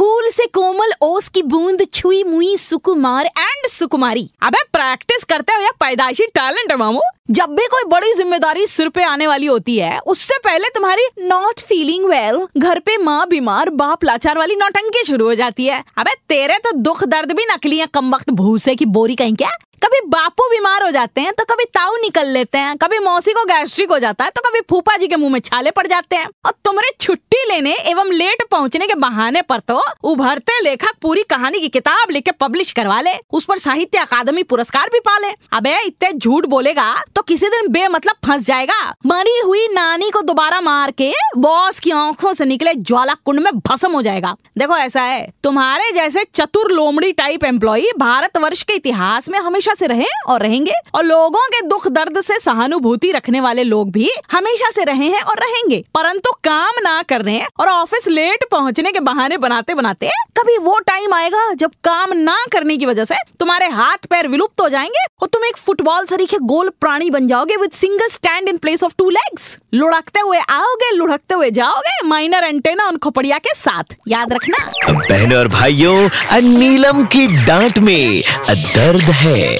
फूल से कोमल ओस की बूंद छुई मुई सुकुमार एंड सुकुमारी। अबे प्रैक्टिस करते हो या टैलेंट है मामू? जब भी कोई बड़ी ज़िम्मेदारी सिर पे आने वाली होती है, उससे पहले तुम्हारी नॉट फीलिंग वेल घर पे माँ बीमार, बाप लाचार वाली नौटंकी शुरू हो जाती है। अबे तेरे तो दुख दर्द भी नकली है कम वक्त भूसे की बोरी कहीं क्या? कभी बापू बीमार हो जाते हैं तो कभी ताऊ निकल लेते हैं, कभी मौसी को गैस्ट्रिक हो जाता है तो कभी फूफा जी के मुँह में छाले पड़ जाते हैं। और तुम्हारे छुट्टी लेने एवं लेट पहुँचने के बहाने पर तो उभरते लेखक पूरी कहानी की किताब लेके पब्लिश करवा ले, उस पर साहित्य अकादमी पुरस्कार भी पाले अबे इतने झूठ बोलेगा तो किसी दिन बेमतलब फंस जाएगा। मरी हुई नानी को दोबारा मार के बॉस की आँखों से निकले ज्वाला कुंड में भस्म हो जाएगा। देखो ऐसा है, तुम्हारे जैसे चतुर लोमड़ी टाइप एम्प्लॉय भारत वर्ष के इतिहास में हमेशा से रहे और रहेंगे। और लोगों के दुख दर्द से सहानुभूति रखने वाले लोग भी हमेशा से रहे हैं और रहेंगे। परंतु काम ना करने और ऑफ़िस लेट पहुँचने के बहाने बनाते बनाते कभी वो टाइम आएगा जब काम ना करने की वजह से तुम्हारे हाथ पैर विलुप्त हो जाएँगे और तुम एक फुटबॉल सरीखे गोल प्राणी बन जाओगे with single stand in place of two legs लुढ़कते हुए आओगे, लुढ़कते हुए जाओगे माइनर एंटेना उन खोपड़िया के साथ। याद रखना। बहनों और भाइयों नीलम की डांट में दर्द है।